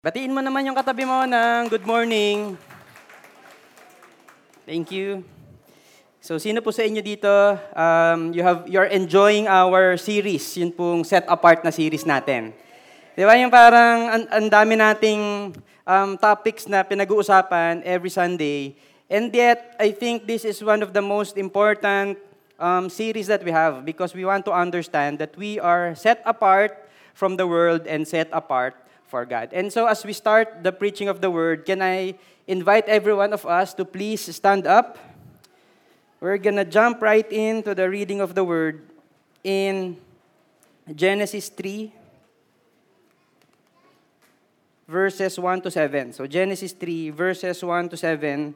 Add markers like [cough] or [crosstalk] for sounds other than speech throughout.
Batiin mo naman yung katabi mo ng good morning. Thank you. So sino po sa inyo dito, um, you have, you're enjoying our series, yun pong set apart na series natin. Di ba yung parang ang, dami nating um, topics na pinag-uusapan every Sunday. And yet, I think this is one of the most important um, series that we have because we want to understand that we are set apart from the world and set apart for God. And so as we start the preaching of the word, can I invite every one of us to please stand up? We're going to jump right into the reading of the word in Genesis 3 verses 1 to 7. So Genesis 3 verses 1 to 7.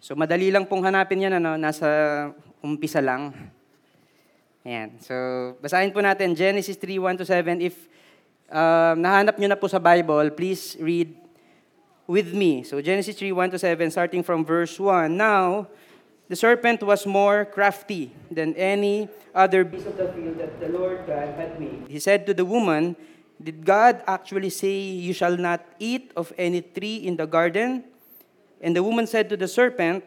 So madali lang pong hanapin yan, ano, nasa umpisa lang. Ayan. So, basahin po natin Genesis 3, 1 to 7. If uh, nahanap nyo na po sa Bible, please read with me. So, Genesis 3, 1 to 7, starting from verse 1. Now, the serpent was more crafty than any other beast of the field that the Lord God had made. He said to the woman, Did God actually say, You shall not eat of any tree in the garden? And the woman said to the serpent,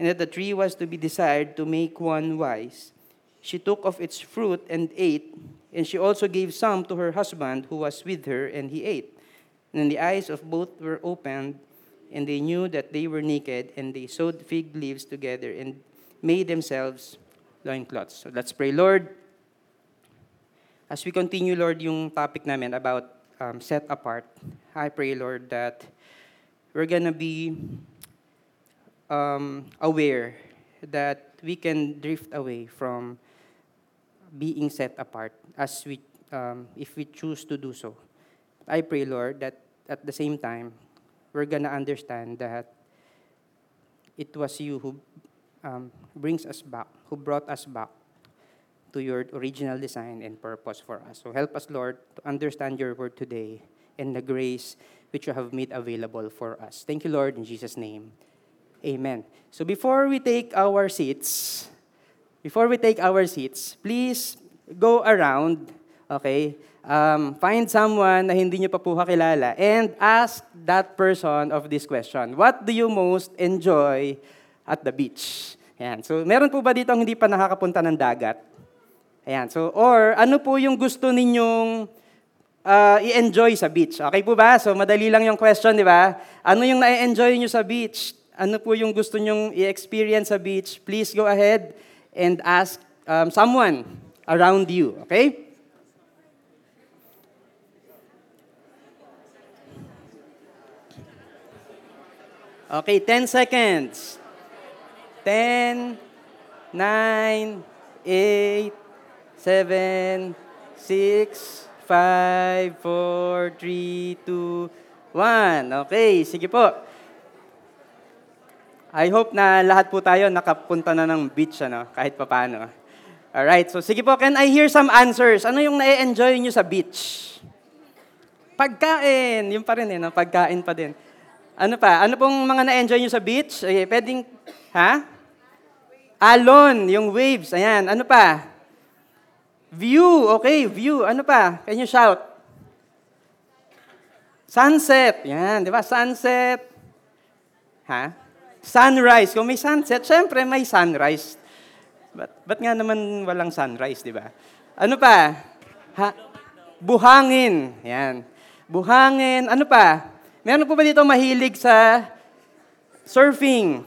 and that the tree was to be desired to make one wise. She took of its fruit and ate, and she also gave some to her husband who was with her, and he ate. And the eyes of both were opened, and they knew that they were naked, and they sewed fig leaves together and made themselves loincloths. So let's pray, Lord. As we continue, Lord, yung topic namin about um, set apart, I pray, Lord, that we're gonna be um, aware that we can drift away from being set apart as we, um, if we choose to do so. I pray, Lord, that at the same time, we're going to understand that it was you who um, brings us back, who brought us back to your original design and purpose for us. So help us, Lord, to understand your word today and the grace which you have made available for us. Thank you, Lord, in Jesus' name. Amen. So before we take our seats, before we take our seats, please go around, okay? Um, find someone na hindi nyo pa po kakilala and ask that person of this question. What do you most enjoy at the beach? Ayan. So, meron po ba dito ang hindi pa nakakapunta ng dagat? Ayan. So, or ano po yung gusto ninyong uh, i-enjoy sa beach? Okay po ba? So, madali lang yung question, di ba? Ano yung na-enjoy nyo sa beach? Ano po yung gusto nyong i-experience sa beach, please go ahead and ask um, someone around you, okay? Okay, 10 seconds. 10, 9, 8, 7, 6, 5, 4, 3, 2, 1. Okay, sige po. I hope na lahat po tayo nakapunta na ng beach, ano, kahit papano. Alright, so sige po, can I hear some answers? Ano yung na-enjoy nyo sa beach? Pagkain, yung pa rin eh, no? pagkain pa din. Ano pa? Ano pong mga na-enjoy nyo sa beach? Okay, pwedeng, ha? Alon, yung waves, ayan. Ano pa? View, okay, view. Ano pa? Can you shout? Sunset, yan, di ba? Sunset. Ha? Sunrise. Kung may sunset, syempre may sunrise. Ba't, ba't nga naman walang sunrise, di ba? Ano pa? Ha? Buhangin. Yan. Buhangin. Ano pa? Meron po ba dito mahilig sa surfing?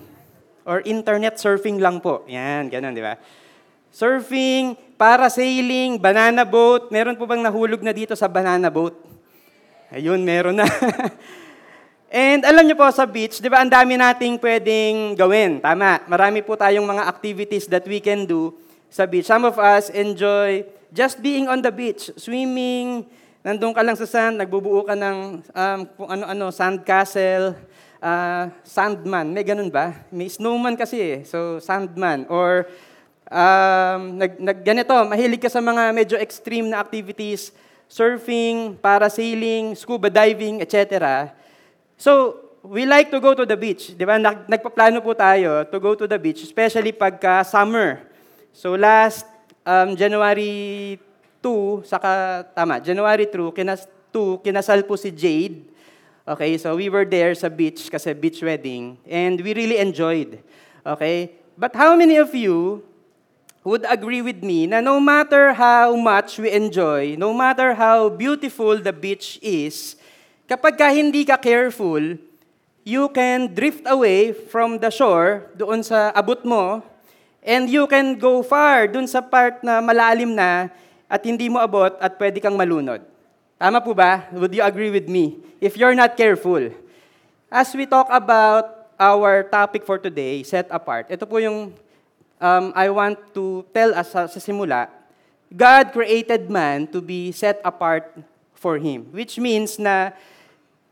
Or internet surfing lang po? Yan, ganun, di ba? Surfing, parasailing, banana boat. Meron po bang nahulog na dito sa banana boat? Ayun, meron na. [laughs] And alam niyo po sa beach, di ba ang dami nating pwedeng gawin. Tama, marami po tayong mga activities that we can do sa beach. Some of us enjoy just being on the beach, swimming, Nandun ka lang sa sand, nagbubuo ka ng um, kung ano-ano, sand castle, uh, sandman. May ganun ba? May snowman kasi eh. So, sandman. Or, um, nag, nag, ganito, mahilig ka sa mga medyo extreme na activities, surfing, parasailing, scuba diving, etc. So, we like to go to the beach. Di ba? Nag, nagpaplano po tayo to go to the beach, especially pagka summer. So, last um, January 2, saka, tama, January 2, kinas, 2, kinasal po si Jade. Okay, so we were there sa beach kasi beach wedding and we really enjoyed. Okay? But how many of you would agree with me na no matter how much we enjoy, no matter how beautiful the beach is, kapag ka hindi ka careful, you can drift away from the shore doon sa abot mo and you can go far doon sa part na malalim na at hindi mo abot at pwede kang malunod. Tama po ba? Would you agree with me? If you're not careful. As we talk about our topic for today, set apart, ito po yung um, I want to tell us sa, sa simula. God created man to be set apart for Him. Which means na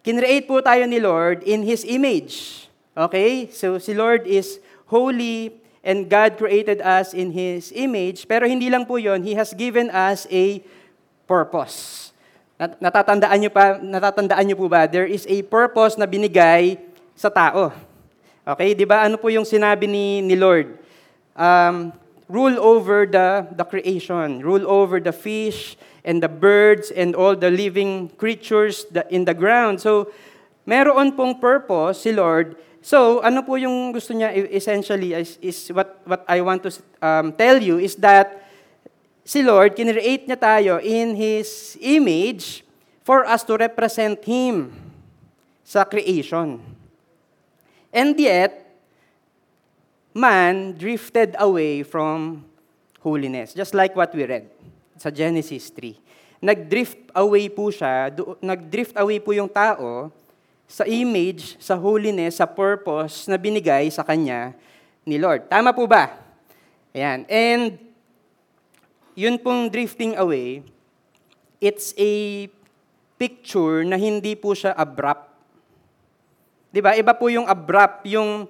kinreate po tayo ni Lord in His image. Okay? So si Lord is holy, and God created us in His image. Pero hindi lang po yon, He has given us a purpose. Natatandaan niyo pa, natatandaan niyo po ba, there is a purpose na binigay sa tao. Okay, di ba ano po yung sinabi ni, ni Lord? Um, rule over the, the creation, rule over the fish and the birds and all the living creatures in the ground. So, meron pong purpose si Lord So, ano po yung gusto niya e, essentially is, is what, what I want to um, tell you is that si Lord, kinreate niya tayo in His image for us to represent Him sa creation. And yet, man drifted away from holiness, just like what we read sa Genesis 3. Nag-drift away po siya, nag-drift away po yung tao sa image, sa holiness, sa purpose na binigay sa kanya ni Lord. Tama po ba? Ayan. And yun pong drifting away, it's a picture na hindi po siya abrupt. 'Di ba? Iba po yung abrupt, yung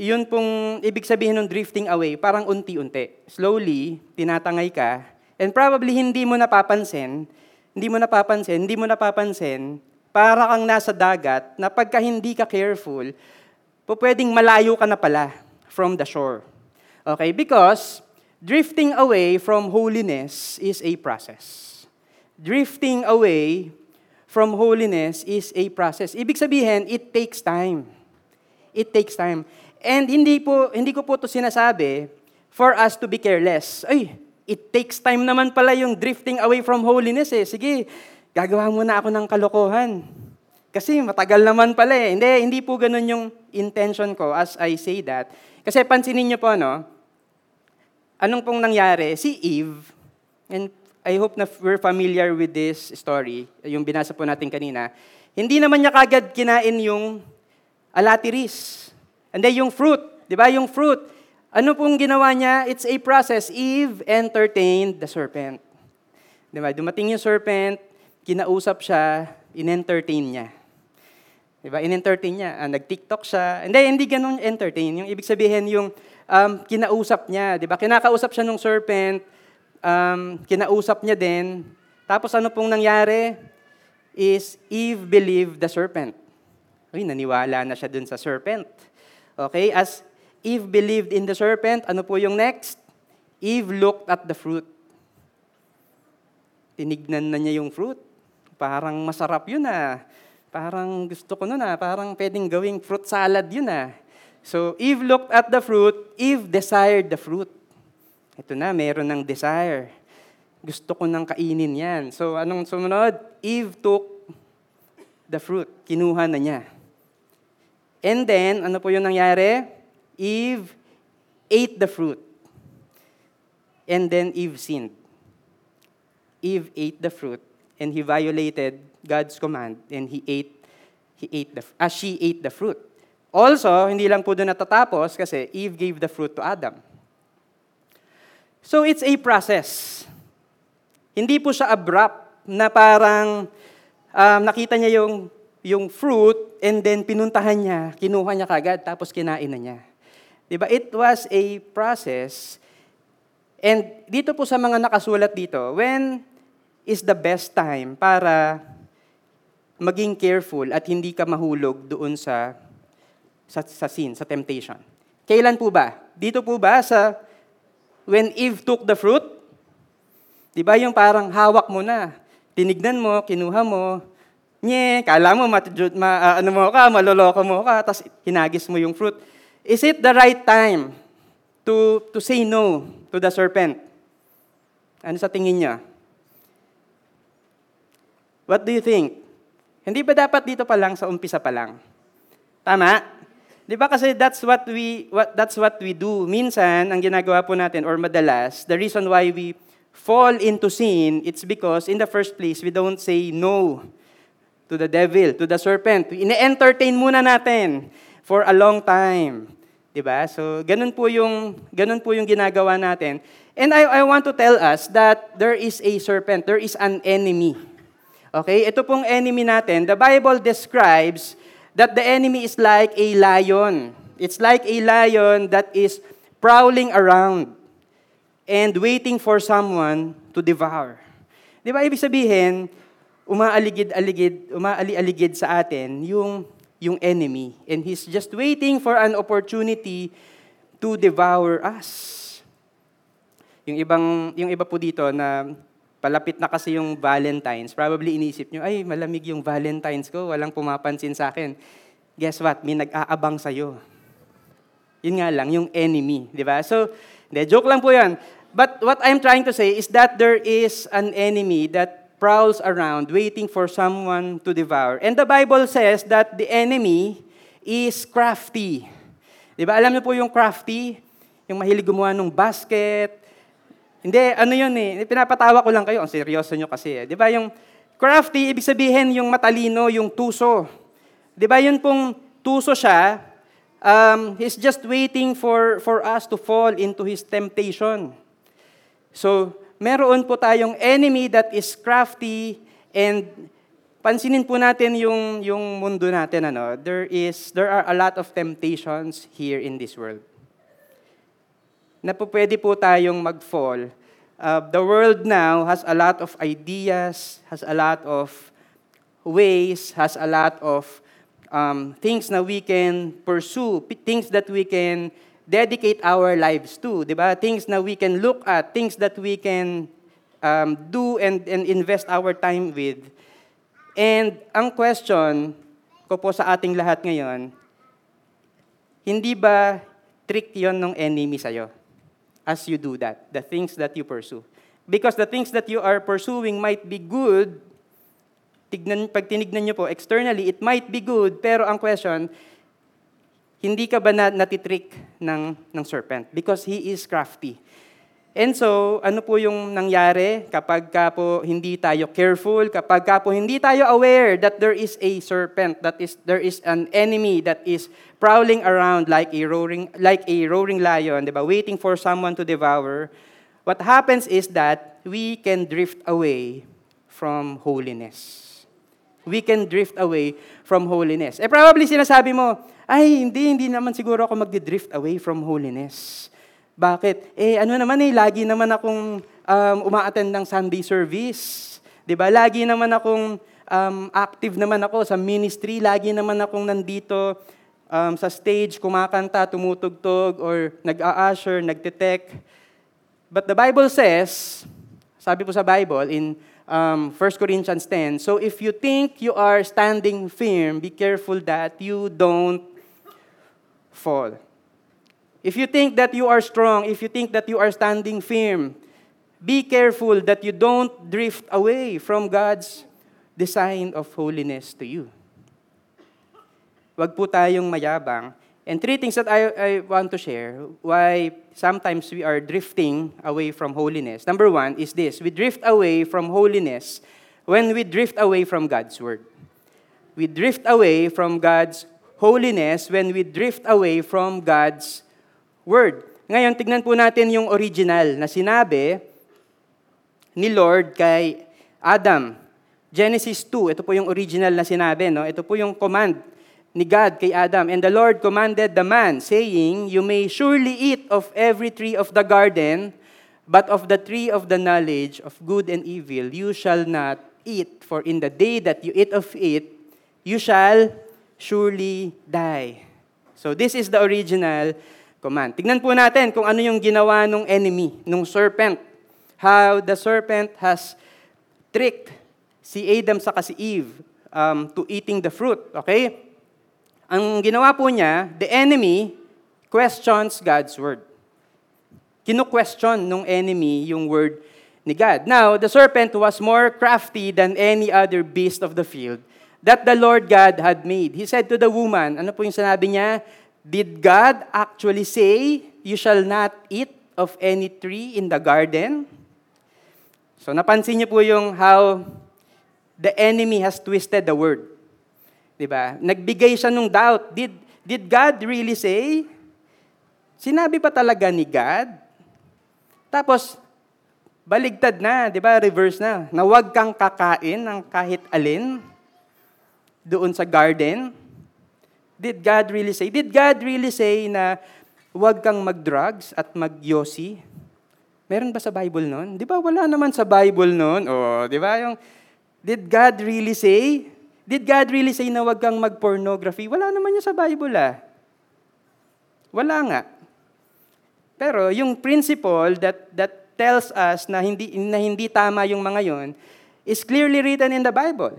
yun pong ibig sabihin ng drifting away, parang unti-unti. Slowly, tinatangay ka, and probably hindi mo napapansin, hindi mo napapansin, hindi mo napapansin, para kang nasa dagat na pagka hindi ka careful, pwedeng malayo ka na pala from the shore. Okay? Because drifting away from holiness is a process. Drifting away from holiness is a process. Ibig sabihin, it takes time. It takes time. And hindi po hindi ko po to sinasabi for us to be careless. Ay, it takes time naman pala yung drifting away from holiness eh. Sige, gagawa muna ako ng kalokohan. Kasi matagal naman pala eh. Hindi, hindi po ganun yung intention ko as I say that. Kasi pansinin niyo po, no? Anong pong nangyari? Si Eve, and I hope na we're familiar with this story, yung binasa po natin kanina, hindi naman niya kagad kinain yung alatiris. And then yung fruit, di ba? Yung fruit. Ano pong ginawa niya? It's a process. Eve entertained the serpent. Di ba? Dumating yung serpent, kinausap siya, in-entertain niya. Diba? In-entertain niya. Uh, nag-TikTok siya. Hindi, hindi ganun entertain. Yung ibig sabihin, yung um, kinausap niya. Diba? Kinakausap siya ng serpent, um, kinausap niya din. Tapos ano pong nangyari? Is Eve believed the serpent. Uy, naniwala na siya dun sa serpent. Okay? As Eve believed in the serpent, ano po yung next? Eve looked at the fruit. Tinignan na niya yung fruit. Parang masarap yun ah. Parang gusto ko nun ah. Parang pwedeng gawing fruit salad yun ah. So Eve looked at the fruit. Eve desired the fruit. Ito na, meron ng desire. Gusto ko nang kainin yan. So anong sumunod? Eve took the fruit. Kinuha na niya. And then, ano po yung nangyari? Eve ate the fruit. And then Eve sinned. Eve ate the fruit and he violated God's command and he ate he ate the as uh, she ate the fruit. Also, hindi lang po doon natatapos kasi Eve gave the fruit to Adam. So it's a process. Hindi po siya abrupt. na parang um, nakita niya yung, yung fruit and then pinuntahan niya, kinuha niya kagad, tapos kinain na niya. Diba? It was a process. And dito po sa mga nakasulat dito, when is the best time para maging careful at hindi ka mahulog doon sa, sa, sa sin, sa temptation? Kailan po ba? Dito po ba sa when Eve took the fruit? Di ba yung parang hawak mo na, tinignan mo, kinuha mo, nye, kala mo, mat, ma, uh, ano mo ka, maloloko mo ka, tapos hinagis mo yung fruit. Is it the right time to, to say no to the serpent? Ano sa tingin niya? What do you think? Hindi ba dapat dito pa lang, sa umpisa pa lang? Tama? 'Di ba kasi that's what we what that's what we do. Minsan ang ginagawa po natin or madalas, the reason why we fall into sin, it's because in the first place we don't say no to the devil, to the serpent. Ine-entertain muna natin for a long time. 'Di ba? So ganun po yung ganun po yung ginagawa natin. And I I want to tell us that there is a serpent, there is an enemy. Okay? Ito pong enemy natin, the Bible describes that the enemy is like a lion. It's like a lion that is prowling around and waiting for someone to devour. Di ba ibig sabihin, umaaligid-aligid, umaali-aligid sa atin yung, yung enemy. And he's just waiting for an opportunity to devour us. Yung ibang yung iba po dito na Palapit na kasi yung Valentine's. Probably inisip nyo, ay, malamig yung Valentine's ko, walang pumapansin sa akin. Guess what? May nag-aabang sa'yo. Yun nga lang, yung enemy. Di ba? So, de, joke lang po yan. But what I'm trying to say is that there is an enemy that prowls around waiting for someone to devour. And the Bible says that the enemy is crafty. Di ba? Alam niyo po yung crafty? Yung mahilig gumawa ng basket, hindi, ano yun eh. Pinapatawa ko lang kayo. Ang seryoso nyo kasi eh. Di ba yung crafty, ibig sabihin yung matalino, yung tuso. Di ba yun pong tuso siya, um, he's just waiting for, for us to fall into his temptation. So, meron po tayong enemy that is crafty and pansinin po natin yung, yung mundo natin. Ano? There, is, there are a lot of temptations here in this world na po pwede po tayong mag-fall. Uh, the world now has a lot of ideas, has a lot of ways, has a lot of um, things na we can pursue, things that we can dedicate our lives to, di ba? Things na we can look at, things that we can um, do and, and invest our time with. And ang question ko po sa ating lahat ngayon, hindi ba trick yon ng enemy sa'yo? as you do that, the things that you pursue. Because the things that you are pursuing might be good, tignan, pag tinignan nyo po, externally, it might be good, pero ang question, hindi ka ba na, natitrick ng, ng serpent? Because he is crafty. And so, ano po yung nangyari kapag ka po hindi tayo careful, kapag ka po hindi tayo aware that there is a serpent, that is there is an enemy that is prowling around like a roaring like a roaring lion, 'di ba? Waiting for someone to devour. What happens is that we can drift away from holiness. We can drift away from holiness. Eh probably sinasabi mo, ay hindi hindi naman siguro ako magdi-drift away from holiness. Bakit? Eh, ano naman eh, lagi naman akong um, umaattend ng Sunday service. Di ba? Lagi naman akong um, active naman ako sa ministry. Lagi naman akong nandito um, sa stage, kumakanta, tumutugtog, or nag-a-usher, nagtitek. But the Bible says, sabi po sa Bible in um, 1 Corinthians 10, So if you think you are standing firm, be careful that you don't fall. If you think that you are strong, if you think that you are standing firm, be careful that you don't drift away from God's design of holiness to you. Huwag po tayong mayabang. And three things that I, I want to share why sometimes we are drifting away from holiness. Number one is this we drift away from holiness when we drift away from God's Word. We drift away from God's holiness when we drift away from God's word. Ngayon, tignan po natin yung original na sinabi ni Lord kay Adam, Genesis 2, ito po yung original na sinabi, no? Ito po yung command ni God kay Adam. And the Lord commanded the man, saying, You may surely eat of every tree of the garden, but of the tree of the knowledge of good and evil you shall not eat, for in the day that you eat of it, you shall surely die. So this is the original command. Tignan po natin kung ano yung ginawa ng enemy, ng serpent. How the serpent has tricked si Adam sa si Eve um, to eating the fruit. Okay? Ang ginawa po niya, the enemy questions God's word. Kino-question ng enemy yung word ni God. Now, the serpent was more crafty than any other beast of the field that the Lord God had made. He said to the woman, ano po yung sinabi niya? Did God actually say, you shall not eat of any tree in the garden? So napansin niyo po yung how the enemy has twisted the word. 'Di ba? Nagbigay siya ng doubt. Did did God really say? Sinabi pa talaga ni God? Tapos baligtad na, 'di ba? Reverse na. Na huwag kang kakain ng kahit alin doon sa garden. Did God really say? Did God really say na huwag kang mag-drugs at mag-yosi? Meron ba sa Bible noon? Di ba wala naman sa Bible noon? O, oh, di ba yung Did God really say? Did God really say na wag kang mag-pornography? Wala naman yun sa Bible ah. Wala nga. Pero yung principle that, that tells us na hindi, na hindi tama yung mga yon is clearly written in the Bible.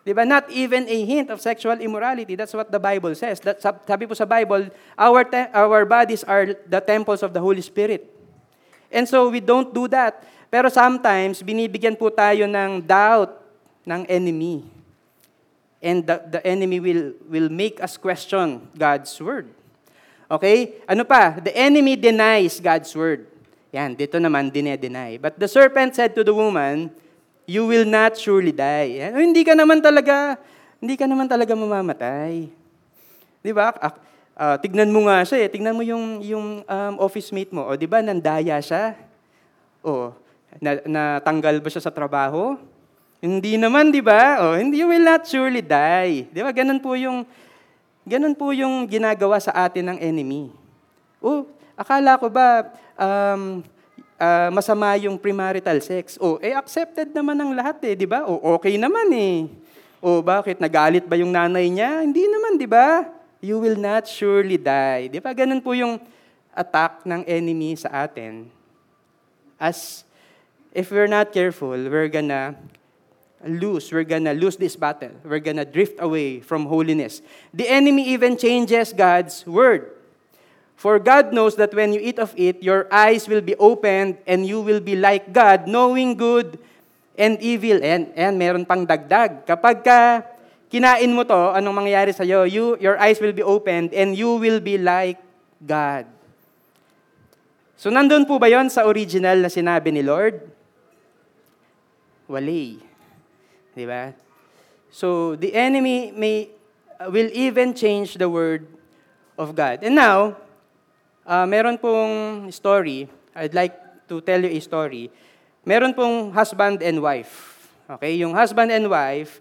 Diba? Not even a hint of sexual immorality. That's what the Bible says. That, sabi po sa Bible, our, te- our bodies are the temples of the Holy Spirit. And so we don't do that. Pero sometimes, binibigyan po tayo ng doubt ng enemy. And the, the enemy will, will make us question God's word. Okay? Ano pa? The enemy denies God's word. Yan, dito naman dine-deny. But the serpent said to the woman, You will not surely die. Yan, oh, hindi ka naman talaga, hindi ka naman talaga mamamatay. Di ba? Uh, tignan mo nga siya eh. Tignan mo yung, yung um, office mate mo. O, di ba, nandaya siya? O, na, natanggal ba siya sa trabaho? Hindi naman, di ba? Oh, hindi, you will not surely die. Di ba? Ganun po yung, ganun po yung ginagawa sa atin ng enemy. Oh, akala ko ba um, uh, masama yung premarital sex? Oh, eh accepted naman ng lahat eh, di ba? Oh, okay naman eh. Oh, bakit? Nagalit ba yung nanay niya? Hindi naman, di ba? You will not surely die. Di ba? Ganun po yung attack ng enemy sa atin. As if we're not careful, we're gonna lose. We're gonna lose this battle. We're gonna drift away from holiness. The enemy even changes God's word. For God knows that when you eat of it, your eyes will be opened and you will be like God, knowing good and evil. And, and meron pang dagdag. Kapag ka kinain mo to, anong mangyayari sa'yo? You, your eyes will be opened and you will be like God. So nandun po ba yon sa original na sinabi ni Lord? Wali. Di ba? So, the enemy may, uh, will even change the word of God. And now, uh, meron pong story. I'd like to tell you a story. Meron pong husband and wife. Okay? Yung husband and wife,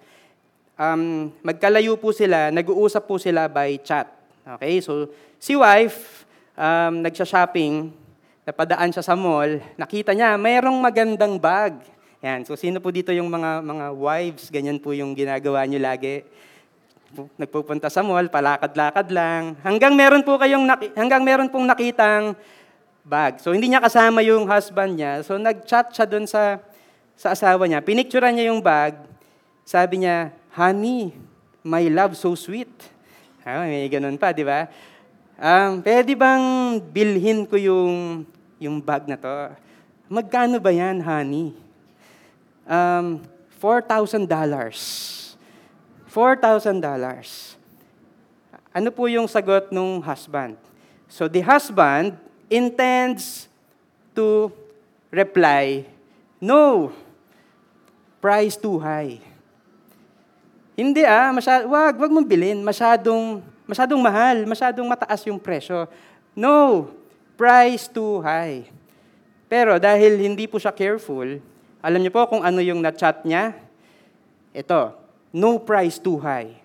um, magkalayo po sila, nag-uusap po sila by chat. Okay? So, si wife, um, nagsha-shopping, napadaan siya sa mall, nakita niya, mayroong magandang bag. Yan. So sino po dito yung mga mga wives, ganyan po yung ginagawa niyo lagi. Nagpupunta sa mall, palakad-lakad lang. Hanggang meron po kayong hanggang meron pong nakitang bag. So hindi niya kasama yung husband niya. So nag-chat siya doon sa sa asawa niya. Pinicturean niya yung bag. Sabi niya, "Honey, my love so sweet." Ah, may ganun pa, di ba? Um, pwede bang bilhin ko yung yung bag na to? Magkano ba yan, honey? Um, $4,000. $4,000. Ano po yung sagot ng husband? So the husband intends to reply, No, price too high. Hindi ah, masyad, wag, wag mong bilhin. Masyadong, masyadong mahal, masyadong mataas yung presyo. No, price too high. Pero dahil hindi po siya careful, Alam niyo po kung ano yung na-chat niya? Ito, no price too high.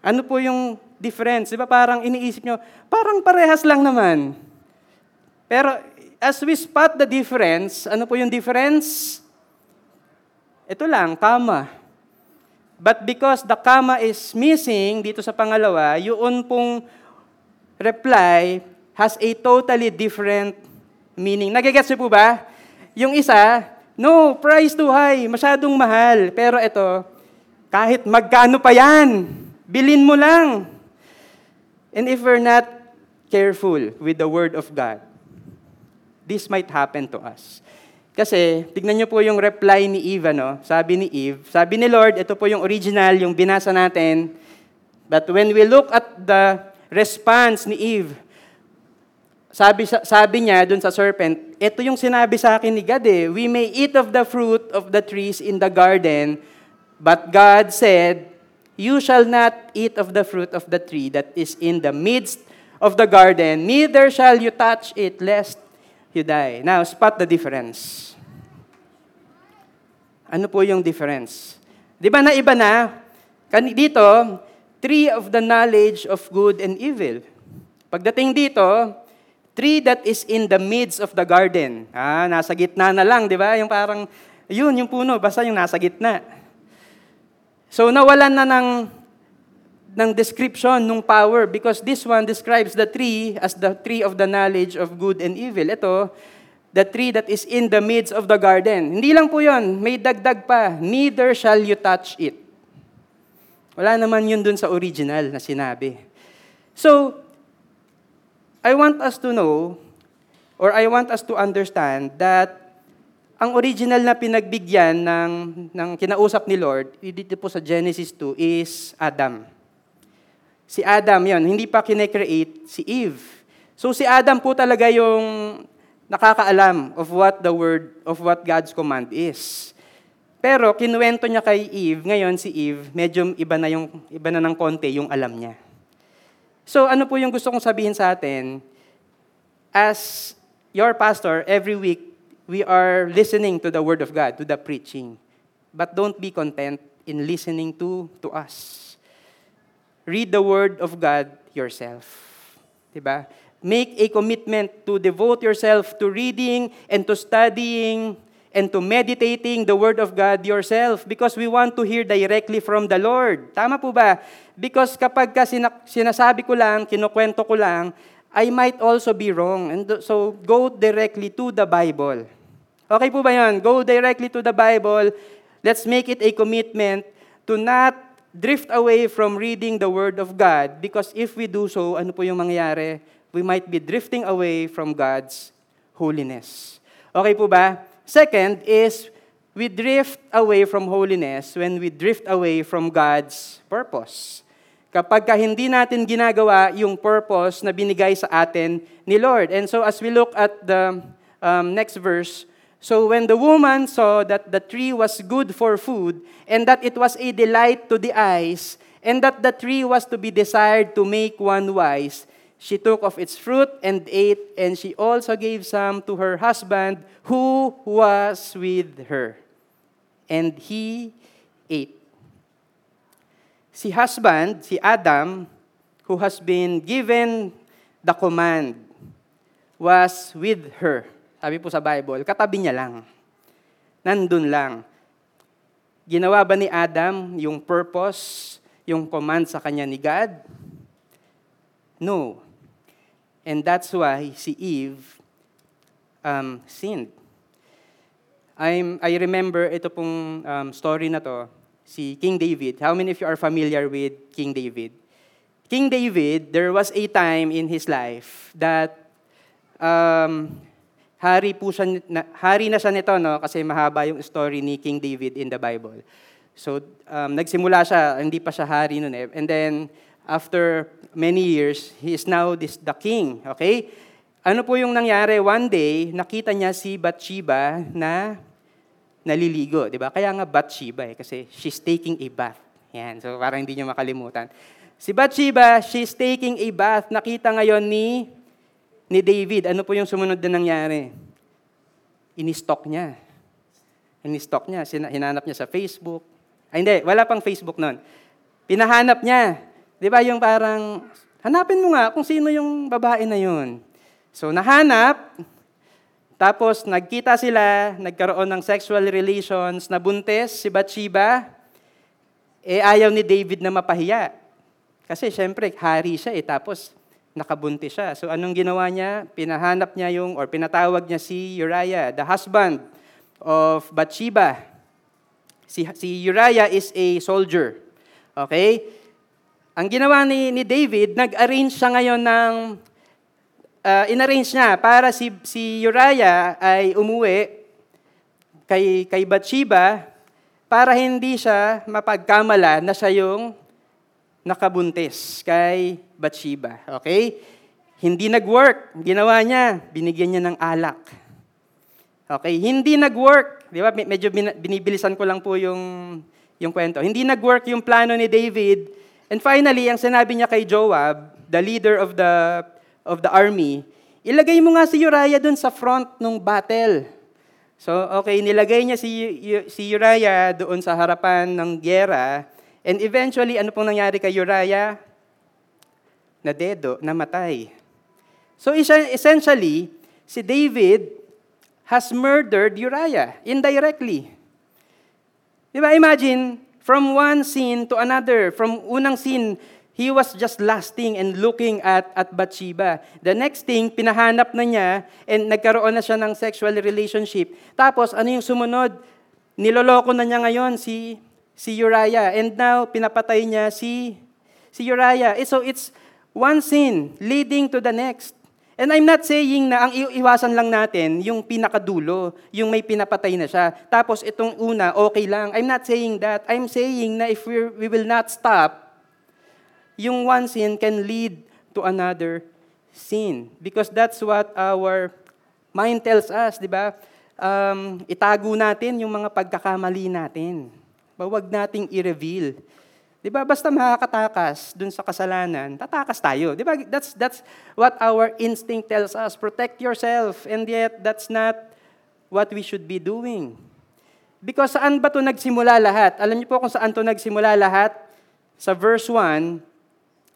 Ano po yung difference? Di ba parang iniisip nyo, parang parehas lang naman. Pero as we spot the difference, ano po yung difference? Ito lang, comma. But because the comma is missing dito sa pangalawa, yun pong reply has a totally different meaning. Nagigets niyo po ba? Yung isa, no, price too high, masyadong mahal. Pero ito, kahit magkano pa yan, bilin mo lang. And if we're not careful with the Word of God, this might happen to us. Kasi, tignan niyo po yung reply ni Eve, ano? Sabi ni Eve, sabi ni Lord, ito po yung original, yung binasa natin. But when we look at the response ni Eve, sabi, sabi niya dun sa serpent, ito yung sinabi sa akin ni God eh, we may eat of the fruit of the trees in the garden, but God said, you shall not eat of the fruit of the tree that is in the midst of the garden, neither shall you touch it, lest you die. Now, spot the difference. Ano po yung difference? Di ba na iba na? Dito, tree of the knowledge of good and evil. Pagdating dito, tree that is in the midst of the garden. Ah, nasa gitna na lang, di ba? Yung parang, yun, yung puno, basta yung nasa gitna. So, nawalan na ng ng description ng power because this one describes the tree as the tree of the knowledge of good and evil. Ito, the tree that is in the midst of the garden. Hindi lang po yon, may dagdag pa, neither shall you touch it. Wala naman yun dun sa original na sinabi. So, I want us to know, or I want us to understand that ang original na pinagbigyan ng, ng kinausap ni Lord, dito po sa Genesis 2, is Adam. Si Adam yon, hindi pa kine-create si Eve. So si Adam po talaga yung nakakaalam of what the word, of what God's command is. Pero kinuwento niya kay Eve, ngayon si Eve, medyo iba na, yung, iba na ng konti yung alam niya. So ano po yung gusto kong sabihin sa atin? As your pastor, every week, we are listening to the Word of God, to the preaching. But don't be content in listening to, to us read the Word of God yourself. Diba? Make a commitment to devote yourself to reading and to studying and to meditating the Word of God yourself because we want to hear directly from the Lord. Tama po ba? Because kapag ka sinasabi ko lang, kinukwento ko lang, I might also be wrong. And so, go directly to the Bible. Okay po ba yan? Go directly to the Bible. Let's make it a commitment to not drift away from reading the Word of God because if we do so, ano po yung mangyayari? We might be drifting away from God's holiness. Okay po ba? Second is, we drift away from holiness when we drift away from God's purpose. Kapag ka hindi natin ginagawa yung purpose na binigay sa atin ni Lord. And so as we look at the um, next verse, So when the woman saw that the tree was good for food, and that it was a delight to the eyes, and that the tree was to be desired to make one wise, she took of its fruit and ate, and she also gave some to her husband who was with her. And he ate. Si husband, si Adam, who has been given the command, was with her. Sabi po sa Bible, katabi niya lang. Nandun lang. Ginawa ba ni Adam yung purpose, yung command sa kanya ni God? No. And that's why si Eve um, sinned. I'm, I remember ito pong um, story na to, si King David. How many of you are familiar with King David? King David, there was a time in his life that um, Hari po siya, na, hari na siya nito, no? kasi mahaba yung story ni King David in the Bible. So, um, nagsimula siya, hindi pa siya hari noon eh. And then, after many years, he is now this, the king. Okay? Ano po yung nangyari? One day, nakita niya si Bathsheba na naliligo. Di ba? Kaya nga Bathsheba eh, kasi she's taking a bath. Yan. So, parang hindi niyo makalimutan. Si Bathsheba, she's taking a bath. Nakita ngayon ni ni David, ano po yung sumunod na nangyari? ini-stalk niya. Ini-stalk niya, hinanap niya sa Facebook. Ay hindi, wala pang Facebook noon. Pinahanap niya. Di ba yung parang, hanapin mo nga kung sino yung babae na yun. So nahanap, tapos nagkita sila, nagkaroon ng sexual relations, nabuntis si Bathsheba, eh ayaw ni David na mapahiya. Kasi syempre, hari siya eh, tapos nakabuntis siya. So anong ginawa niya? Pinahanap niya yung, or pinatawag niya si Uriah, the husband of Bathsheba. Si, si Uriah is a soldier. Okay? Ang ginawa ni, ni David, nag-arrange siya ngayon ng, uh, in-arrange niya para si, si Uriah ay umuwi kay, kay Bathsheba para hindi siya mapagkamala na siya yung nakabuntis kay Bathsheba. Okay? Hindi nag-work. Ginawa niya, binigyan niya ng alak. Okay? Hindi nag-work. Di ba? Medyo binibilisan ko lang po yung, yung kwento. Hindi nag-work yung plano ni David. And finally, ang sinabi niya kay Joab, the leader of the, of the army, ilagay mo nga si Uriah dun sa front ng battle. So, okay, nilagay niya si, si Uriah doon sa harapan ng gyera. And eventually, ano pong nangyari kay Uriah? Na dedo, namatay. So essentially, si David has murdered Uriah indirectly. Di ba? Imagine, from one scene to another, from unang scene, he was just lasting and looking at, at Bathsheba. The next thing, pinahanap na niya and nagkaroon na siya ng sexual relationship. Tapos, ano yung sumunod? Niloloko na niya ngayon si si Uriah. And now, pinapatay niya si, si Uriah. Eh, so it's one sin leading to the next. And I'm not saying na ang iwasan lang natin yung pinakadulo, yung may pinapatay na siya. Tapos itong una, okay lang. I'm not saying that. I'm saying na if we're, we will not stop, yung one sin can lead to another sin. Because that's what our mind tells us, di ba? Um, itago natin yung mga pagkakamali natin wag nating i-reveal. 'Di ba? Basta makakatakas dun sa kasalanan, tatakas tayo. 'Di ba? That's that's what our instinct tells us. Protect yourself. And yet that's not what we should be doing. Because saan ba 'to nagsimula lahat? Alam niyo po kung saan 'to nagsimula lahat? Sa verse 1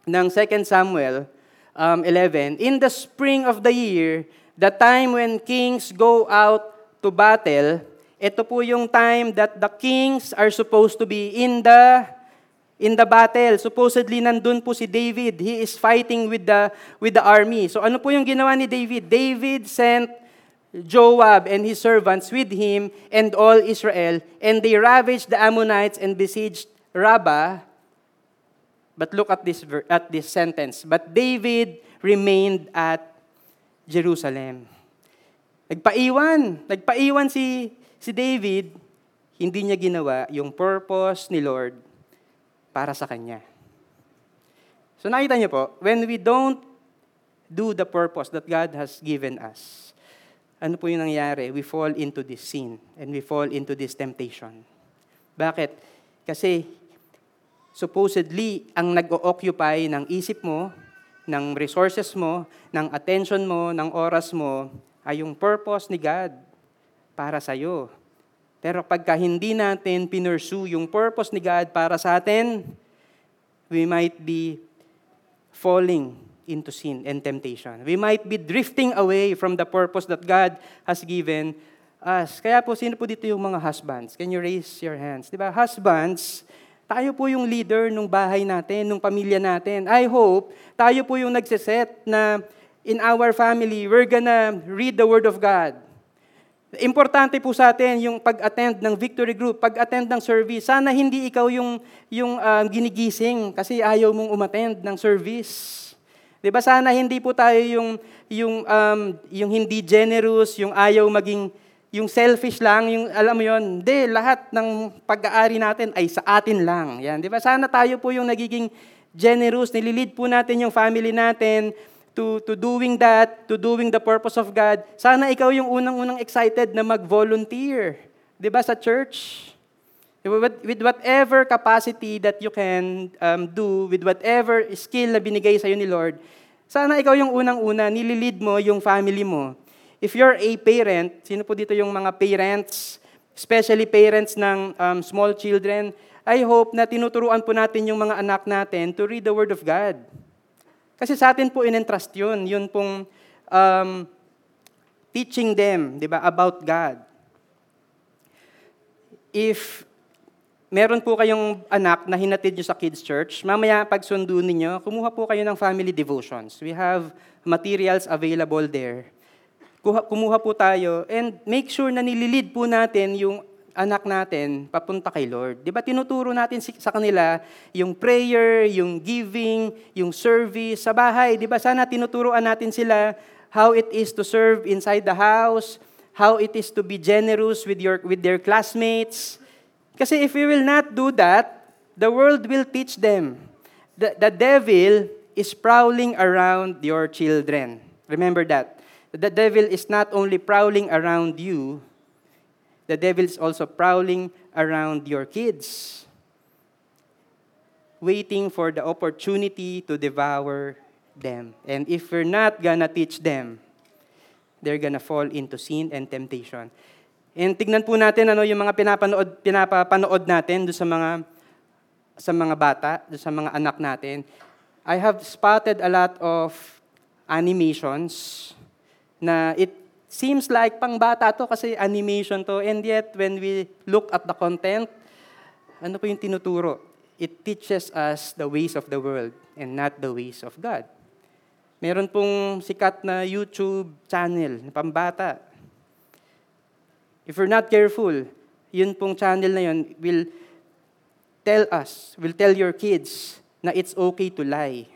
ng 2 Samuel um, 11, In the spring of the year, the time when kings go out to battle, ito po yung time that the kings are supposed to be in the in the battle. Supposedly nandun po si David. He is fighting with the with the army. So ano po yung ginawa ni David? David sent Joab and his servants with him and all Israel, and they ravaged the Ammonites and besieged Rabbah. But look at this at this sentence. But David remained at Jerusalem. Nagpaiwan, nagpaiwan si Si David, hindi niya ginawa yung purpose ni Lord para sa kanya. So nakita niyo po, when we don't do the purpose that God has given us, ano po yung nangyari? We fall into this sin and we fall into this temptation. Bakit? Kasi supposedly, ang nag-o-occupy ng isip mo, ng resources mo, ng attention mo, ng oras mo, ay yung purpose ni God para sa iyo. Pero pagka hindi natin pinursue yung purpose ni God para sa atin, we might be falling into sin and temptation. We might be drifting away from the purpose that God has given us. Kaya po, sino po dito yung mga husbands? Can you raise your hands? Di ba? Husbands, tayo po yung leader ng bahay natin, ng pamilya natin. I hope tayo po yung nagsiset na in our family, we're gonna read the Word of God. Importante po sa atin yung pag-attend ng victory group, pag-attend ng service. Sana hindi ikaw yung, yung uh, ginigising kasi ayaw mong umattend ng service. 'Di ba? Sana hindi po tayo yung yung um, yung hindi generous, yung ayaw maging yung selfish lang, yung alam mo 'yon. Hindi, lahat ng pag-aari natin ay sa atin lang. Yan, 'di ba? Sana tayo po yung nagiging generous, nililid po natin yung family natin to, to doing that, to doing the purpose of God, sana ikaw yung unang-unang excited na mag-volunteer. Di ba sa church? With, whatever capacity that you can um, do, with whatever skill na binigay sa'yo ni Lord, sana ikaw yung unang-una, nililid mo yung family mo if you're a parent, sino po dito yung mga parents, especially parents ng um, small children, I hope na tinuturuan po natin yung mga anak natin to read the Word of God. Kasi sa atin po in-entrust yun. Yun pong um, teaching them, di ba, about God. If meron po kayong anak na hinatid nyo sa kids church, mamaya pag sundo ninyo, kumuha po kayo ng family devotions. We have materials available there. Kumuha po tayo and make sure na nililid po natin yung anak natin papunta kay Lord. Di ba tinuturo natin sa kanila yung prayer, yung giving, yung service sa bahay. Di ba sana tinuturoan natin sila how it is to serve inside the house, how it is to be generous with, your, with their classmates. Kasi if we will not do that, the world will teach them. The, the devil is prowling around your children. Remember that. The devil is not only prowling around you, the devil is also prowling around your kids, waiting for the opportunity to devour them. And if we're not gonna teach them, they're gonna fall into sin and temptation. And tignan po natin ano yung mga pinapanood pinapapanood natin do sa mga sa mga bata, do sa mga anak natin. I have spotted a lot of animations na it seems like pang bata to kasi animation to and yet when we look at the content, ano po yung tinuturo? It teaches us the ways of the world and not the ways of God. Meron pong sikat na YouTube channel na pambata. If we're not careful, yun pong channel na yun will tell us, will tell your kids na it's okay to lie.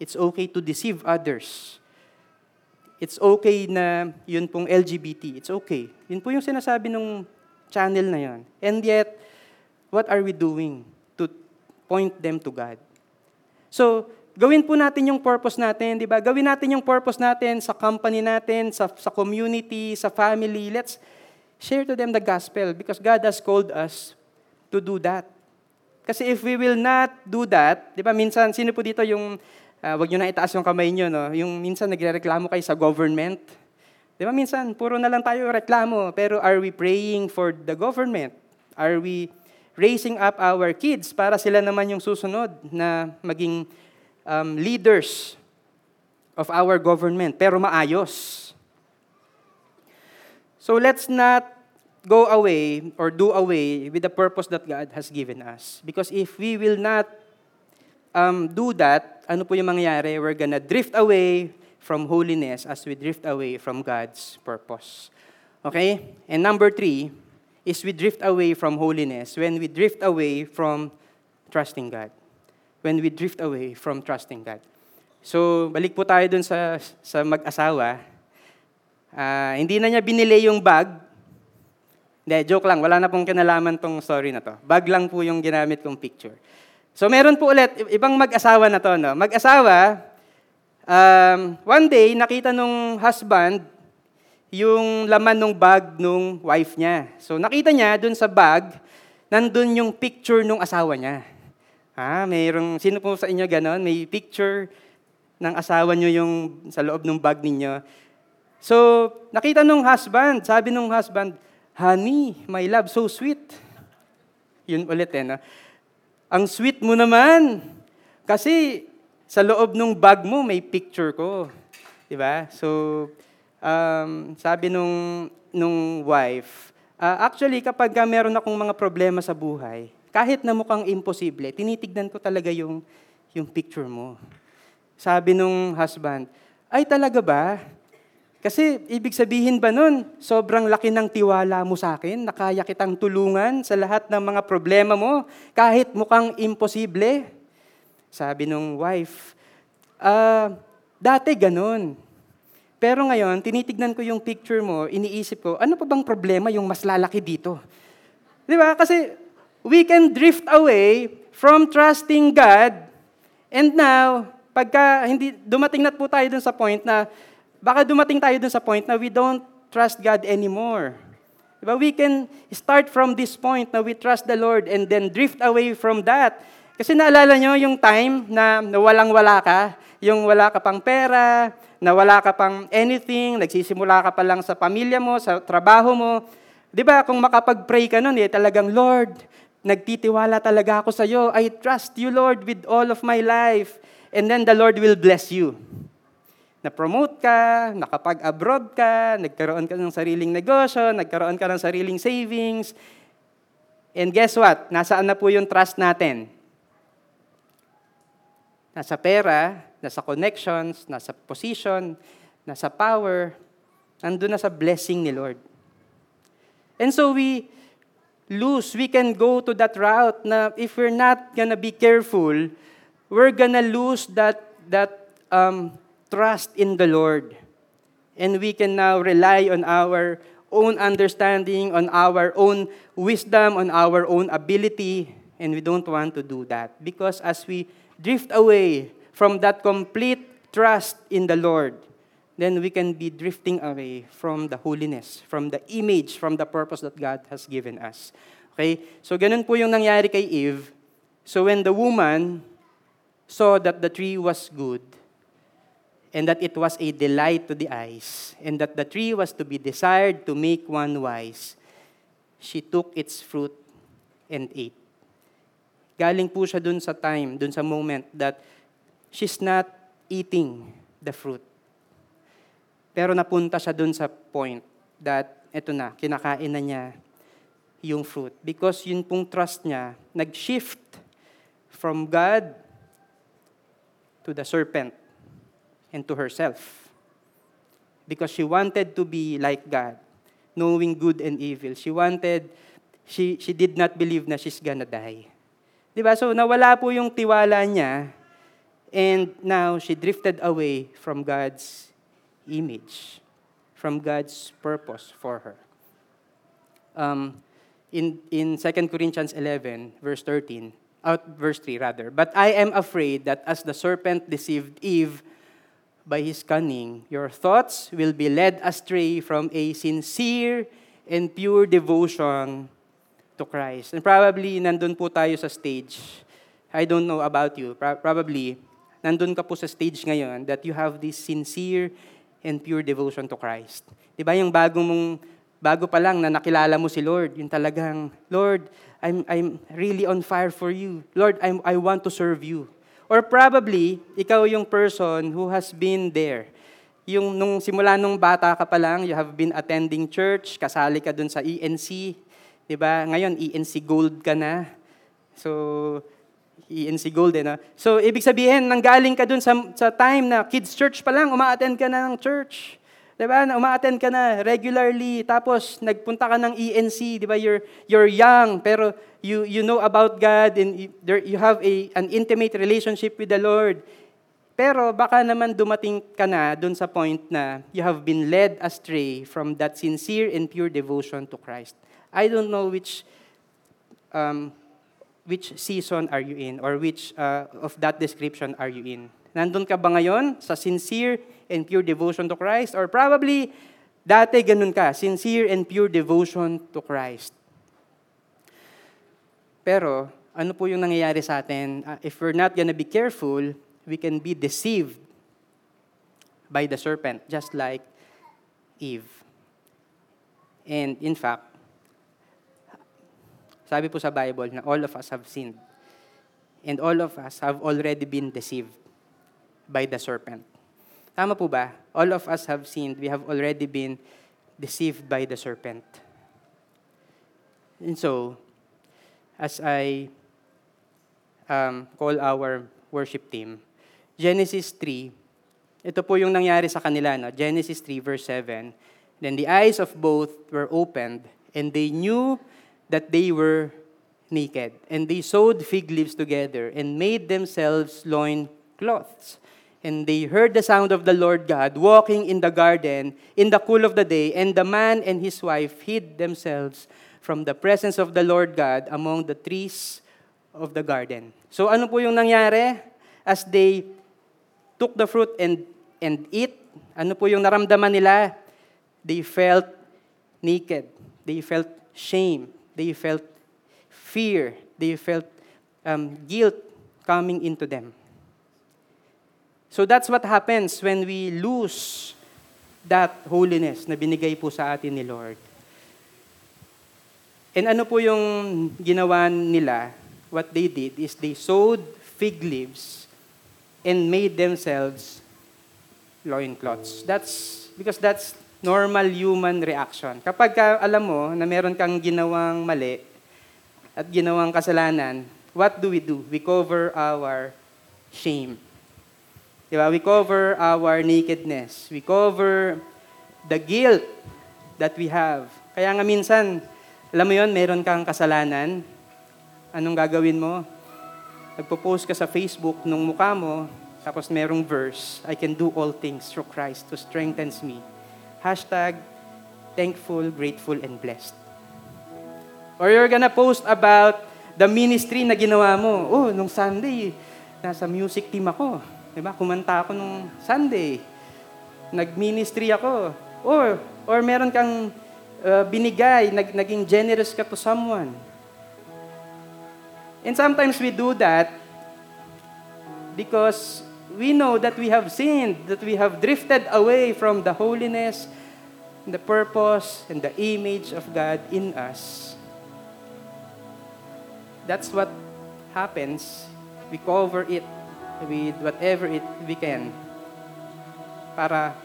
It's okay to deceive others. It's okay na yun pong LGBT. It's okay. Yun po yung sinasabi ng channel na yun. And yet, what are we doing to point them to God? So, Gawin po natin yung purpose natin, di ba? Gawin natin yung purpose natin sa company natin, sa, sa community, sa family. Let's share to them the gospel because God has called us to do that. Kasi if we will not do that, di ba, minsan, sino po dito yung, uh, wag nyo na itaas yung kamay nyo, no? yung minsan nagre-reklamo kayo sa government. Di ba, minsan, puro na lang tayo reklamo, pero are we praying for the government? Are we raising up our kids para sila naman yung susunod na maging um, leaders of our government, pero maayos. So let's not go away or do away with the purpose that God has given us. Because if we will not um, do that, ano po yung mangyayari? We're gonna drift away from holiness as we drift away from God's purpose. Okay? And number three is we drift away from holiness when we drift away from trusting God when we drift away from trusting God. So, balik po tayo dun sa, sa mag-asawa. Uh, hindi na niya binili yung bag. Hindi, joke lang. Wala na pong kinalaman tong story na to. Bag lang po yung ginamit kong picture. So, meron po ulit, ibang mag-asawa na to. No? Mag-asawa, um, one day, nakita nung husband yung laman ng bag nung wife niya. So, nakita niya dun sa bag, nandun yung picture nung asawa niya. Ah, mayroong, sino po sa inyo ganon? May picture ng asawa nyo yung sa loob ng bag ninyo. So, nakita nung husband, sabi nung husband, Honey, my love, so sweet. Yun ulit eh, no? Ang sweet mo naman. Kasi sa loob ng bag mo, may picture ko. Di ba? So, um, sabi nung, nung wife, uh, actually, kapag meron akong mga problema sa buhay, kahit na mukhang imposible, tinitignan ko talaga yung, yung picture mo. Sabi nung husband, ay talaga ba? Kasi ibig sabihin ba nun, sobrang laki ng tiwala mo sa akin, na kaya kitang tulungan sa lahat ng mga problema mo, kahit mukhang imposible? Sabi nung wife, ah, dati ganun. Pero ngayon, tinitignan ko yung picture mo, iniisip ko, ano pa bang problema yung mas lalaki dito? Di ba? Kasi we can drift away from trusting God. And now, pagka hindi dumating na po tayo dun sa point na baka dumating tayo dun sa point na we don't trust God anymore. Diba? We can start from this point na we trust the Lord and then drift away from that. Kasi naalala nyo yung time na walang-wala ka, yung wala ka pang pera, na wala ka pang anything, nagsisimula ka pa lang sa pamilya mo, sa trabaho mo. Di ba, kung makapag-pray ka nun, eh, talagang, Lord, nagtitiwala talaga ako sa iyo. I trust you, Lord, with all of my life. And then the Lord will bless you. Na-promote ka, nakapag-abroad ka, nagkaroon ka ng sariling negosyo, nagkaroon ka ng sariling savings. And guess what? Nasaan na po yung trust natin? Nasa pera, nasa connections, nasa position, nasa power, nandun na sa blessing ni Lord. And so we lose, we can go to that route na if we're not gonna be careful, we're gonna lose that, that um, trust in the Lord. And we can now rely on our own understanding, on our own wisdom, on our own ability, and we don't want to do that. Because as we drift away from that complete trust in the Lord, then we can be drifting away from the holiness, from the image, from the purpose that God has given us. Okay? So ganun po yung nangyari kay Eve. So when the woman saw that the tree was good, and that it was a delight to the eyes, and that the tree was to be desired to make one wise, she took its fruit and ate. Galing po siya dun sa time, dun sa moment that she's not eating the fruit. Pero napunta siya dun sa point that, eto na, kinakain na niya yung fruit. Because yun pong trust niya, nag-shift from God to the serpent and to herself. Because she wanted to be like God, knowing good and evil. She wanted, she, she did not believe na she's gonna die. Di ba? So nawala po yung tiwala niya and now she drifted away from God's image, from God's purpose for her. Um, in, in 2 Corinthians 11, verse 13, out verse 3 rather, but I am afraid that as the serpent deceived Eve by his cunning, your thoughts will be led astray from a sincere and pure devotion to Christ. And probably, nandun po tayo sa stage. I don't know about you. Probably, nandun ka po sa stage ngayon that you have this sincere and pure devotion to Christ. Di ba yung bago mong, bago pa lang na nakilala mo si Lord, yung talagang, Lord, I'm, I'm really on fire for you. Lord, I'm, I want to serve you. Or probably, ikaw yung person who has been there. Yung nung simula nung bata ka pa lang, you have been attending church, kasali ka dun sa ENC, 'di ba? Ngayon ENC Gold ka na. So ENC Gold eh, no? So ibig sabihin, nanggaling ka dun sa, sa time na kids church pa lang, uma-attend ka na ng church. 'Di ba? Uma-attend ka na regularly tapos nagpunta ka ng ENC, 'di ba? You're you're young pero you you know about God and you, there, you have a an intimate relationship with the Lord. Pero baka naman dumating ka na dun sa point na you have been led astray from that sincere and pure devotion to Christ. I don't know which um, which season are you in or which uh, of that description are you in. Nandun ka ba ngayon sa sincere and pure devotion to Christ? Or probably, dati ganun ka, sincere and pure devotion to Christ. Pero, ano po yung nangyayari sa atin? Uh, if we're not gonna be careful, we can be deceived by the serpent, just like Eve. And in fact, sabi po sa Bible na all of us have sinned. And all of us have already been deceived by the serpent. Tama po ba? All of us have sinned. We have already been deceived by the serpent. And so, as I um, call our worship team, Genesis 3, ito po yung nangyari sa kanila. No? Genesis 3, verse 7. Then the eyes of both were opened, and they knew that they were naked. And they sewed fig leaves together and made themselves loin cloths. And they heard the sound of the Lord God walking in the garden in the cool of the day, and the man and his wife hid themselves from the presence of the Lord God among the trees of the garden. So ano po yung nangyari? As they took the fruit and, and eat, ano po yung naramdaman nila? They felt naked. They felt shame. They felt fear. They felt um, guilt coming into them. So that's what happens when we lose that holiness na binigay po sa atin ni Lord. And ano po yung ginawa nila? What they did is they sewed fig leaves and made themselves loincloths. That's because that's normal human reaction. Kapag ka, alam mo na meron kang ginawang mali at ginawang kasalanan, what do we do? We cover our shame. Di ba? We cover our nakedness. We cover the guilt that we have. Kaya nga minsan, alam mo yon, meron kang kasalanan. Anong gagawin mo? Nagpo-post ka sa Facebook nung mukha mo, tapos merong verse, I can do all things through Christ who strengthens me. Hashtag, thankful, grateful, and blessed. Or you're gonna post about the ministry na ginawa mo. Oh, nung Sunday, nasa music team ako. Diba? Kumanta ako nung Sunday. Nag-ministry ako. Or, or meron kang uh, binigay, nag, naging generous ka to someone. And sometimes we do that because we know that we have sinned, that we have drifted away from the holiness, the purpose, and the image of God in us. That's what happens. We cover it with whatever it we can para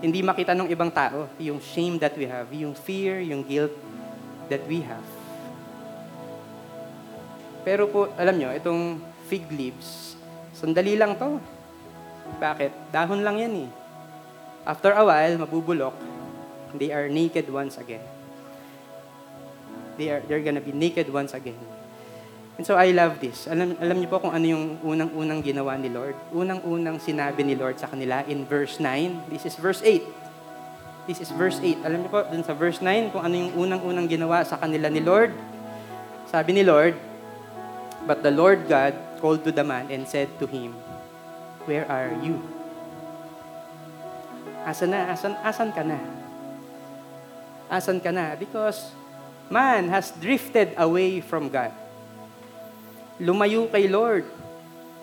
hindi makita ng ibang tao yung shame that we have, yung fear, yung guilt that we have. Pero po, alam nyo, itong fig leaves, sandali lang to. Bakit? Dahon lang yan eh. After a while, mabubulok, they are naked once again. They are, they're gonna be naked once again. And so I love this. Alam, alam niyo po kung ano yung unang-unang ginawa ni Lord? Unang-unang sinabi ni Lord sa kanila in verse 9. This is verse 8. This is verse 8. Alam niyo po, dun sa verse 9, kung ano yung unang-unang ginawa sa kanila ni Lord? Sabi ni Lord, But the Lord God called to the man and said to him, Where are you? Asan na? Asan, asan ka na? Asan ka na? Because man has drifted away from God lumayo kay Lord.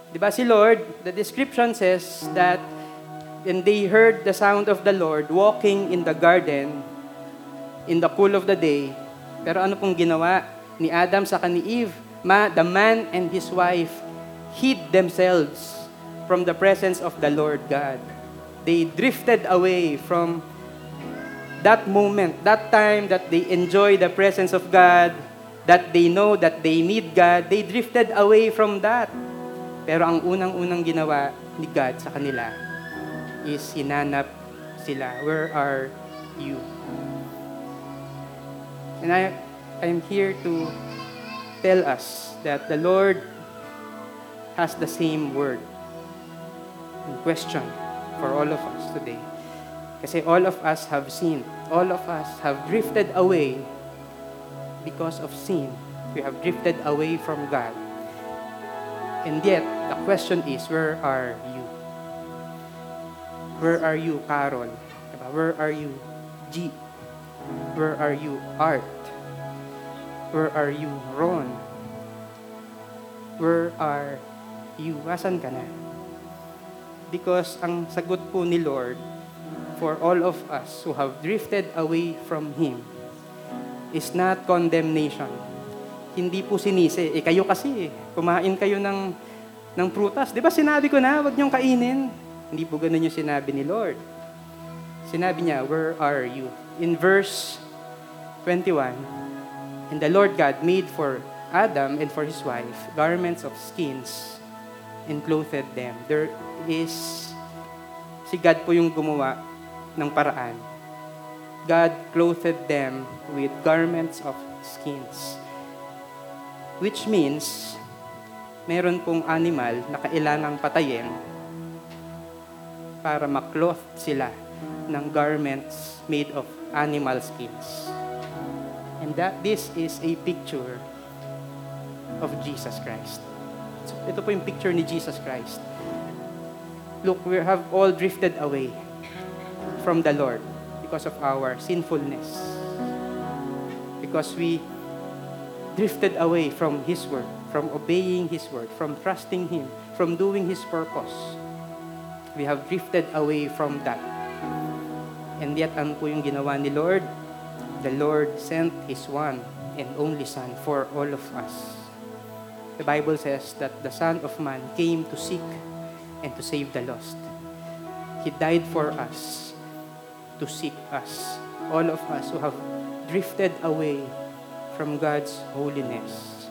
Di ba si Lord, the description says that and they heard the sound of the Lord walking in the garden in the cool of the day. Pero ano pong ginawa ni Adam sa ni Eve? Ma, the man and his wife hid themselves from the presence of the Lord God. They drifted away from that moment, that time that they enjoy the presence of God, that they know that they need God, they drifted away from that. Pero ang unang-unang ginawa ni God sa kanila is hinanap sila. Where are you? And I, I'm here to tell us that the Lord has the same word and question for all of us today. Kasi all of us have sinned. All of us have drifted away because of sin, we have drifted away from God. And yet, the question is, where are you? Where are you, Carol? Where are you, G? Where are you, Art? Where are you, Ron? Where are you? Asan ka na? Because ang sagot po ni Lord for all of us who have drifted away from Him is not condemnation. Hindi po sinisi. Eh, kayo kasi, eh, kumain kayo ng, ng prutas. Di ba sinabi ko na, wag niyong kainin. Hindi po ganun yung sinabi ni Lord. Sinabi niya, where are you? In verse 21, And the Lord God made for Adam and for his wife garments of skins and clothed them. There is, si God po yung gumawa ng paraan God clothed them with garments of skins. Which means, meron pong animal na kailangang patayin para makloth sila ng garments made of animal skins. And that this is a picture of Jesus Christ. Ito po yung picture ni Jesus Christ. Look, we have all drifted away from the Lord because of our sinfulness. Because we drifted away from His word, from obeying His word, from trusting Him, from doing His purpose. We have drifted away from that. And yet, ano po yung ginawa ni Lord? The Lord sent His one and only Son for all of us. The Bible says that the Son of Man came to seek and to save the lost. He died for us to seek us, all of us who have drifted away from God's holiness.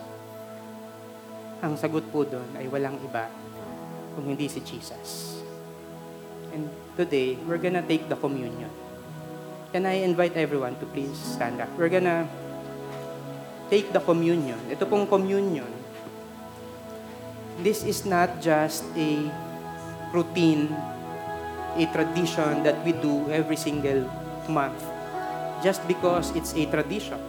Ang sagot po doon ay walang iba kung hindi si Jesus. And today, we're gonna take the communion. Can I invite everyone to please stand up? We're gonna take the communion. Ito pong communion, this is not just a routine, a tradition that we do every single month, just because it's a tradition.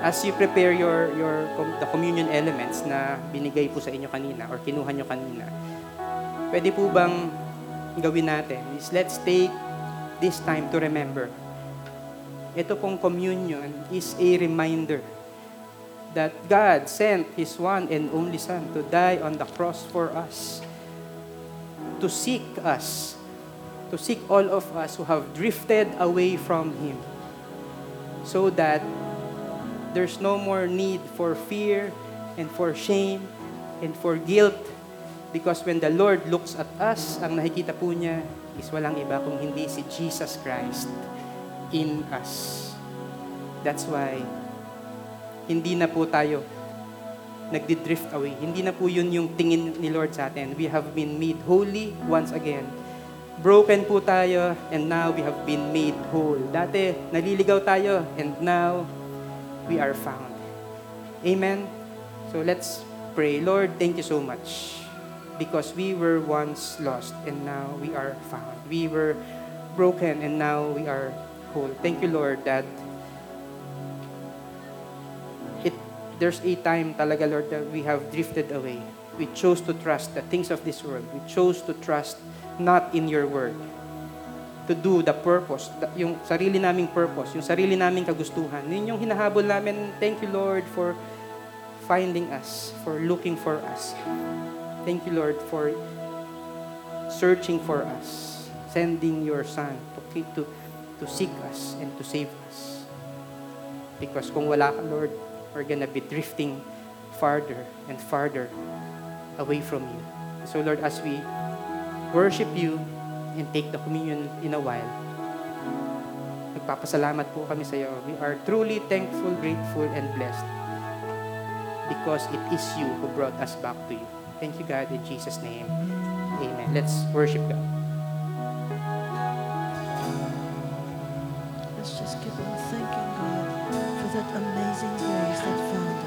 As you prepare your, your the communion elements na binigay po sa inyo kanina or kinuha nyo kanina, pwede po bang gawin natin is let's take this time to remember. Ito pong communion is a reminder that God sent His one and only Son to die on the cross for us, to seek us, to seek all of us who have drifted away from Him, so that there's no more need for fear and for shame and for guilt because when the Lord looks at us, ang nakikita po niya is walang iba kung hindi si Jesus Christ in us. That's why hindi na po tayo nagdi-drift away. Hindi na po yun yung tingin ni Lord sa atin. We have been made holy once again. Broken po tayo and now we have been made whole. Dati, naliligaw tayo and now we are found. Amen? So let's pray. Lord, thank you so much because we were once lost and now we are found. We were broken and now we are whole. Thank you, Lord, that there's a time talaga, Lord, that we have drifted away. We chose to trust the things of this world. We chose to trust not in your word. To do the purpose, yung sarili naming purpose, yung sarili naming kagustuhan. Yun yung hinahabol namin. Thank you, Lord, for finding us, for looking for us. Thank you, Lord, for searching for us, sending your Son to, to, to seek us and to save us. Because kung wala ka, Lord, we're gonna be drifting farther and farther away from you. So, Lord, as we worship you and take the communion in a while, nagpapasalamat po kami sa iyo. We are truly thankful, grateful, and blessed because it is you who brought us back to you. Thank you, God, in Jesus' name. Amen. Let's worship God. Let's just keep on thanking God for that amazing grace that found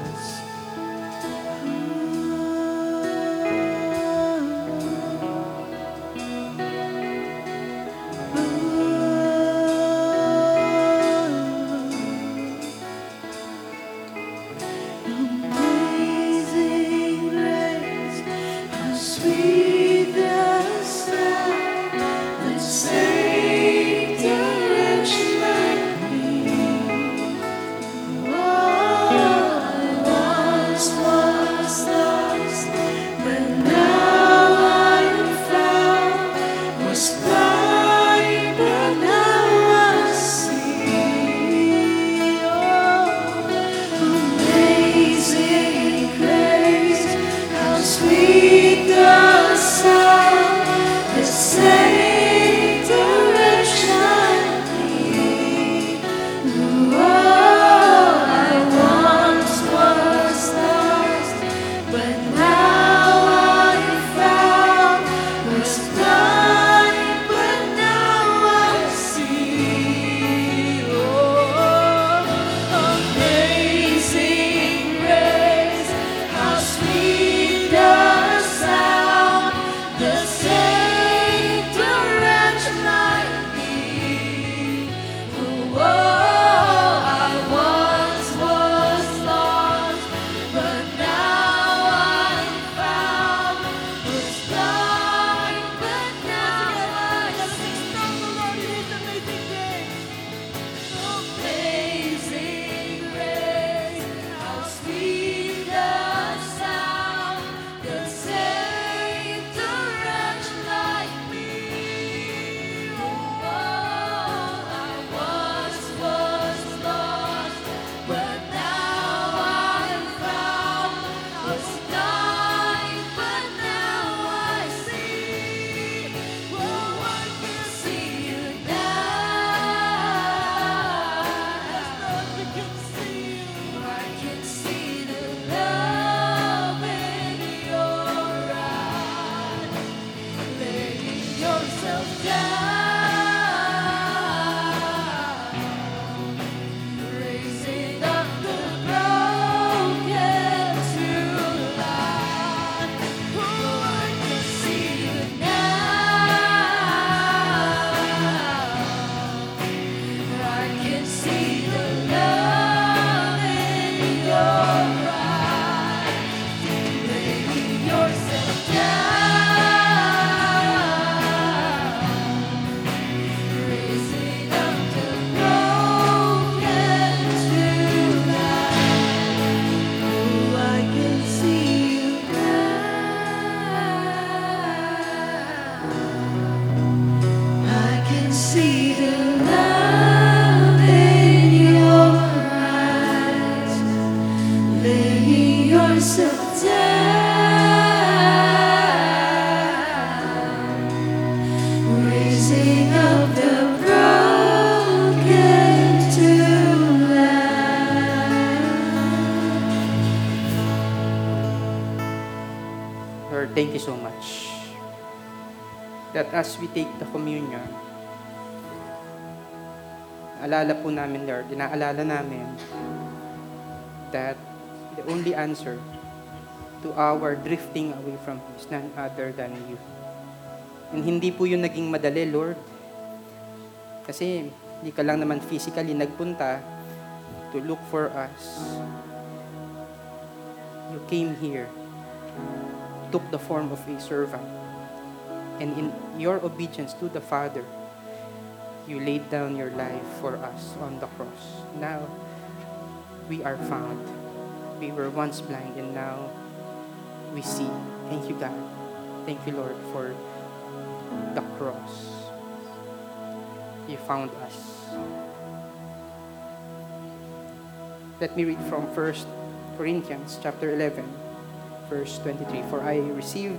as we take the communion, alala po namin, Lord, inaalala namin that the only answer to our drifting away from you is none other than you. And hindi po yun naging madali, Lord. Kasi hindi ka lang naman physically nagpunta to look for us. You came here, took the form of a servant, and in your obedience to the Father, you laid down your life for us on the cross. Now, we are found. We were once blind, and now we see. Thank you, God. Thank you, Lord, for the cross. You found us. Let me read from 1 Corinthians chapter 11, verse 23. For I received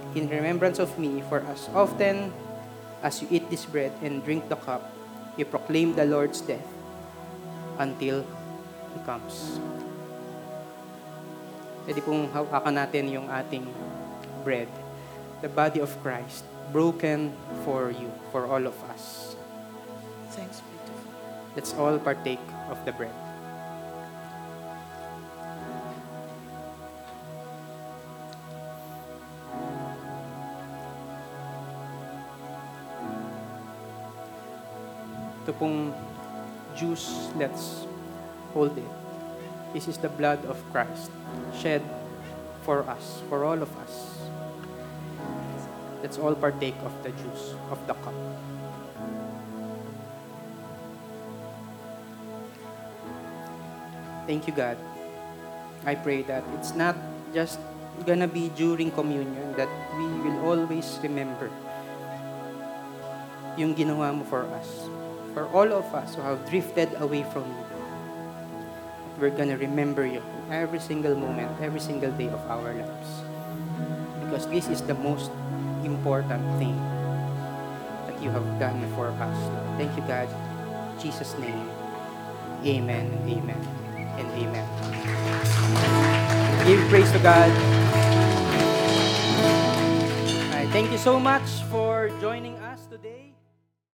in remembrance of me. For as often as you eat this bread and drink the cup, you proclaim the Lord's death until He comes." Pwede pong hawakan natin yung ating bread, the body of Christ, broken for you, for all of us. Thanks be to God. Let's all partake of the bread. Ito pong juice, let's hold it. This is the blood of Christ shed for us, for all of us. Let's all partake of the juice, of the cup. Thank you, God. I pray that it's not just gonna be during communion that we will always remember yung ginawa mo for us. For all of us who have drifted away from you, we're gonna remember you every single moment, every single day of our lives. Because this is the most important thing that you have done for us. Thank you, God. In Jesus' name. Amen amen and amen. Give praise to God. Alright, thank you so much for joining us.